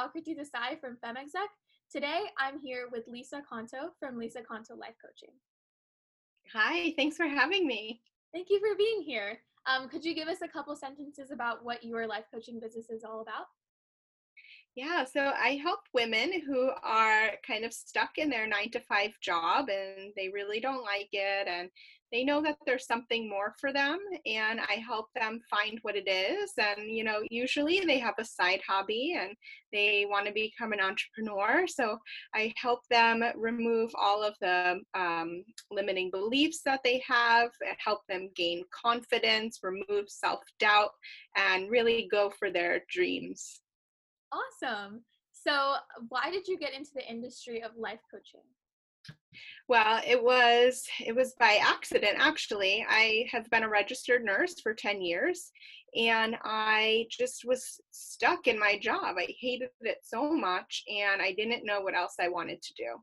Aakruti Desai from FemExec. Today, I'm here with Lisa Conto from Lisa Conto Life Coaching. Hi, thanks for having me. Thank you for being here. Um, could you give us a couple sentences about what your life coaching business is all about? Yeah, so I help women who are kind of stuck in their nine to five job and they really don't like it and they know that there's something more for them and I help them find what it is. And, you know, usually they have a side hobby and they want to become an entrepreneur. So I help them remove all of the um, limiting beliefs that they have, help them gain confidence, remove self doubt, and really go for their dreams. Awesome. So, why did you get into the industry of life coaching? Well, it was it was by accident actually. I have been a registered nurse for 10 years and I just was stuck in my job. I hated it so much and I didn't know what else I wanted to do.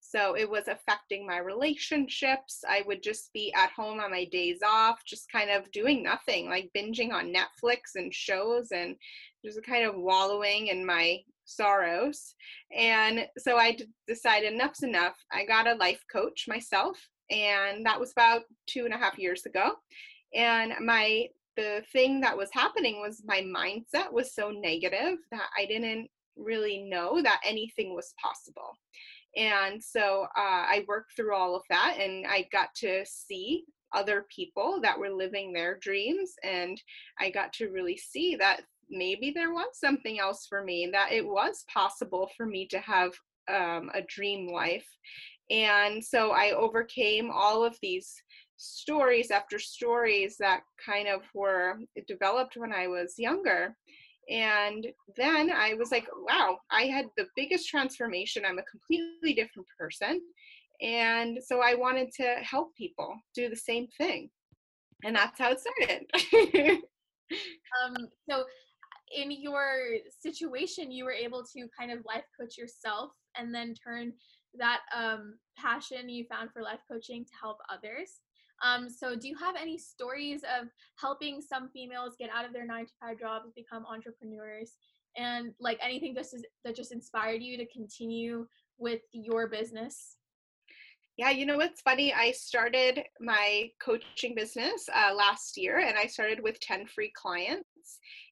So it was affecting my relationships. I would just be at home on my days off, just kind of doing nothing, like binging on Netflix and shows and just kind of wallowing in my sorrows. And so I d- decided enough's enough. I got a life coach myself, and that was about two and a half years ago. And my the thing that was happening was my mindset was so negative that I didn't really know that anything was possible. And so uh, I worked through all of that and I got to see other people that were living their dreams. And I got to really see that maybe there was something else for me, that it was possible for me to have um, a dream life. And so I overcame all of these stories after stories that kind of were developed when I was younger. And then I was like, wow, I had the biggest transformation. I'm a completely different person. And so I wanted to help people do the same thing. And that's how it started. um, so, in your situation, you were able to kind of life coach yourself and then turn that um, passion you found for life coaching to help others. Um, so, do you have any stories of helping some females get out of their nine to five jobs, become entrepreneurs, and like anything just that just inspired you to continue with your business? Yeah, you know what's funny? I started my coaching business uh, last year and I started with 10 free clients.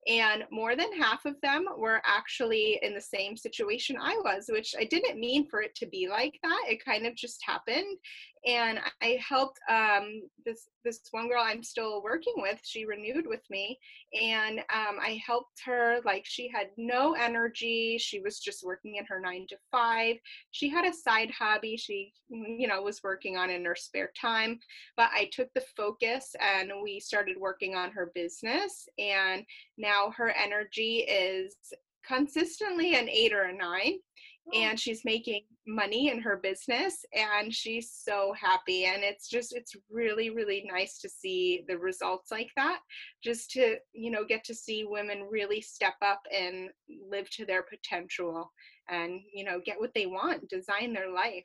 And more than half of them were actually in the same situation I was, which I didn't mean for it to be like that. It kind of just happened and I helped um, this this one girl I'm still working with. She renewed with me, and um, I helped her. Like she had no energy. She was just working in her nine to five. She had a side hobby. She you know was working on in her spare time. But I took the focus and we started working on her business. And now her energy is consistently an eight or a nine and she's making money in her business and she's so happy and it's just it's really really nice to see the results like that just to you know get to see women really step up and live to their potential and you know get what they want design their life.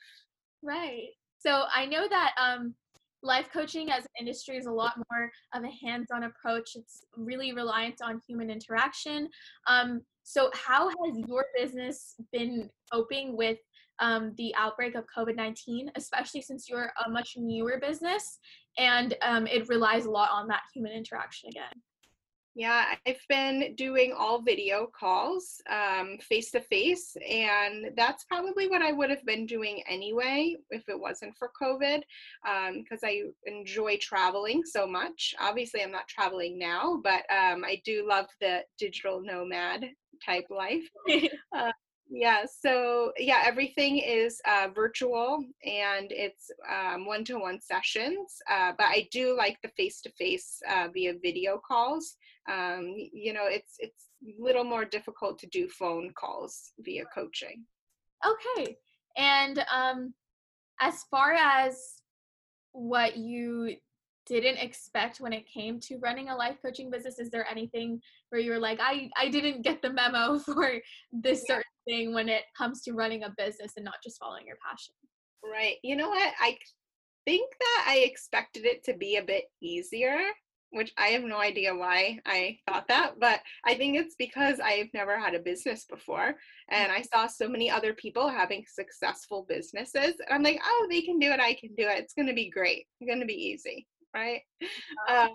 Right. So i know that um life coaching as an industry is a lot more of a hands-on approach it's really reliant on human interaction um, so, how has your business been coping with um, the outbreak of COVID 19, especially since you're a much newer business and um, it relies a lot on that human interaction again? Yeah, I've been doing all video calls face to face, and that's probably what I would have been doing anyway if it wasn't for COVID, because um, I enjoy traveling so much. Obviously, I'm not traveling now, but um, I do love the digital nomad type life. uh, yeah, so yeah, everything is uh, virtual and it's one to one sessions, uh, but I do like the face to face via video calls. Um, you know, it's it's a little more difficult to do phone calls via coaching. Okay, and um, as far as what you didn't expect when it came to running a life coaching business is there anything where you're like i i didn't get the memo for this certain thing when it comes to running a business and not just following your passion? Right. You know what? I think that i expected it to be a bit easier which I have no idea why I thought that, but I think it's because I've never had a business before and I saw so many other people having successful businesses. And I'm like, oh, they can do it, I can do it. It's going to be great. It's going to be easy, right? Um,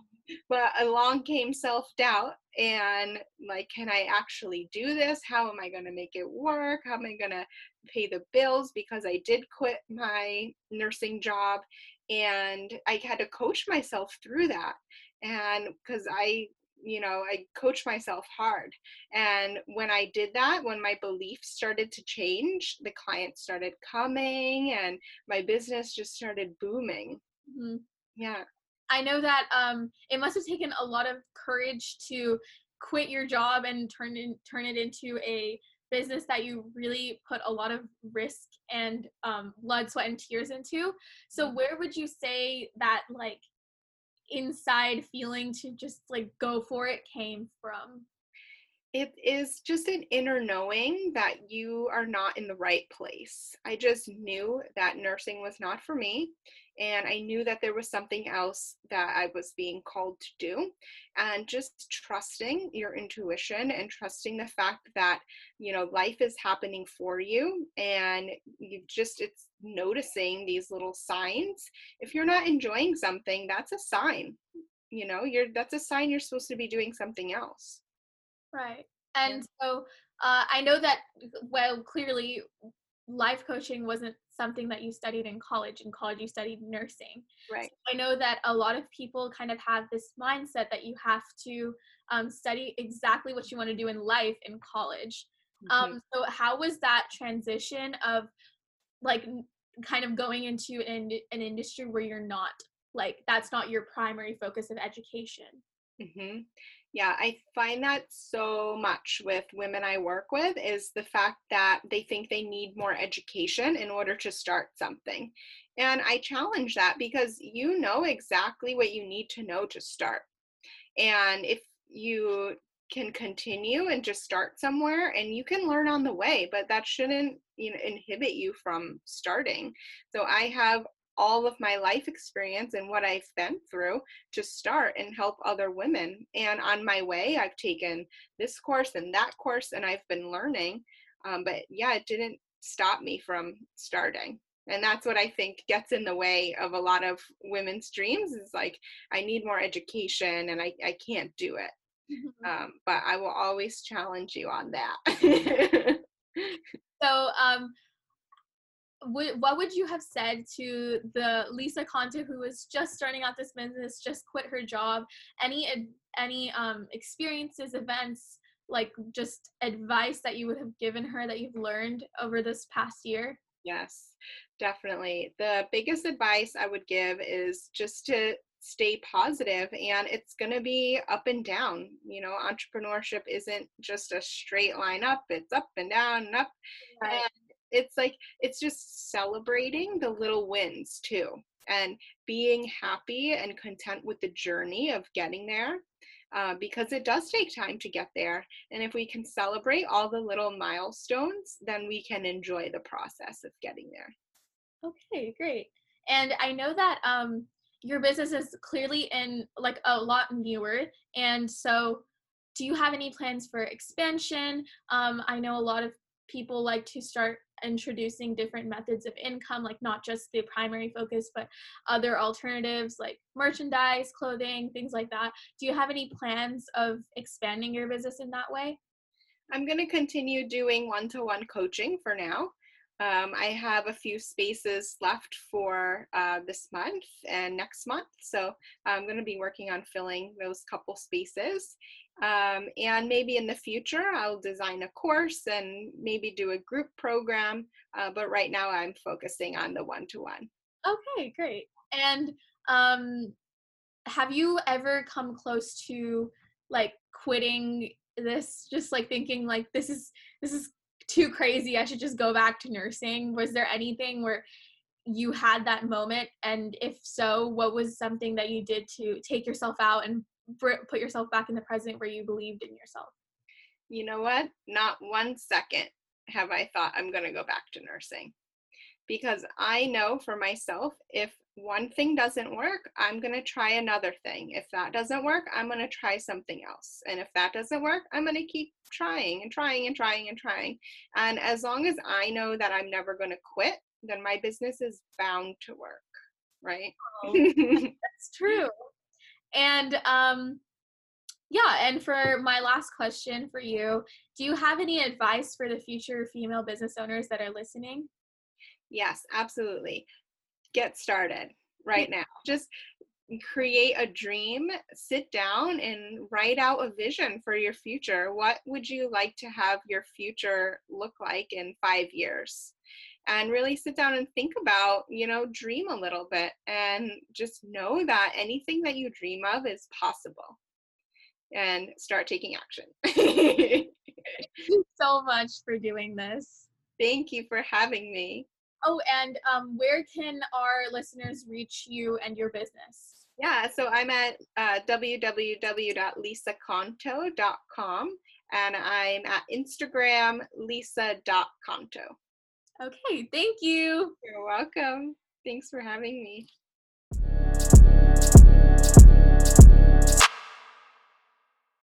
but along came self doubt and like, can I actually do this? How am I going to make it work? How am I going to pay the bills? Because I did quit my nursing job and I had to coach myself through that and because I you know I coach myself hard and when I did that when my beliefs started to change the clients started coming and my business just started booming mm-hmm. yeah I know that um it must have taken a lot of courage to quit your job and turn in, turn it into a business that you really put a lot of risk and um, blood sweat and tears into so mm-hmm. where would you say that like inside feeling to just like go for it came from? It is just an inner knowing that you are not in the right place. I just knew that nursing was not for me and I knew that there was something else that I was being called to do. And just trusting your intuition and trusting the fact that, you know, life is happening for you and you just, it's noticing these little signs. If you're not enjoying something, that's a sign. You know, you're that's a sign you're supposed to be doing something else. Right. And yeah. so uh, I know that, well, clearly life coaching wasn't something that you studied in college. In college, you studied nursing. Right. So I know that a lot of people kind of have this mindset that you have to um, study exactly what you want to do in life in college. Mm-hmm. Um, so, how was that transition of like kind of going into an, an industry where you're not like that's not your primary focus of education? Mm-hmm. Yeah, I find that so much with women I work with is the fact that they think they need more education in order to start something. And I challenge that because you know exactly what you need to know to start. And if you can continue and just start somewhere and you can learn on the way, but that shouldn't you know inhibit you from starting. So I have all of my life experience and what I've been through to start and help other women. And on my way, I've taken this course and that course, and I've been learning. Um, but yeah, it didn't stop me from starting. And that's what I think gets in the way of a lot of women's dreams is like, I need more education and I, I can't do it. Mm-hmm. Um, but I will always challenge you on that. so, um, what would you have said to the Lisa Conto who was just starting out this business, just quit her job? Any any um, experiences, events, like just advice that you would have given her that you've learned over this past year? Yes, definitely. The biggest advice I would give is just to stay positive and it's going to be up and down you know entrepreneurship isn't just a straight line up it's up and down and up right. and it's like it's just celebrating the little wins too and being happy and content with the journey of getting there uh, because it does take time to get there and if we can celebrate all the little milestones then we can enjoy the process of getting there. Okay great and i know that um your business is clearly in like a lot newer and so do you have any plans for expansion? Um, i know a lot of people like to start introducing different methods of income, like not just the primary focus, but other alternatives like merchandise, clothing, things like that. Do you have any plans of expanding your business in that way? I'm going to continue doing one to one coaching for now. Um, I have a few spaces left for uh, this month and next month. So I'm going to be working on filling those couple spaces. Um, and maybe in the future, I'll design a course and maybe do a group program. Uh, but right now, I'm focusing on the one to one. Okay, great. And um, have you ever come close to like quitting this? Just like thinking like this is this is too crazy. I should just go back to nursing. Was there anything where you had that moment? And if so, what was something that you did to take yourself out and put yourself back in the present where you believed in yourself? You know what? Not one second have I thought I'm going to go back to nursing. because I know for myself if one thing doesn't work, I'm going to try another thing. If that doesn't work, I'm going to try something else. And if that doesn't work, I'm going to keep trying and trying and trying and trying. And as long as I know that I'm never going to quit, then my business is bound to work, right? Oh, that's true. And um yeah, and for my last question for you, do you have any advice for the future female business owners that are listening? Yes, absolutely. Get started right now. Just create a dream, sit down and write out a vision for your future. What would you like to have your future look like in five years? And really sit down and think about, you know, dream a little bit and just know that anything that you dream of is possible and start taking action. Thank you so much for doing this. Thank you for having me. Oh, and um, where can our listeners reach you and your business? Yeah, so I'm at uh, www.lisaconto.com and I'm at Instagram, lisa.conto. Okay, thank you. You're welcome. Thanks for having me.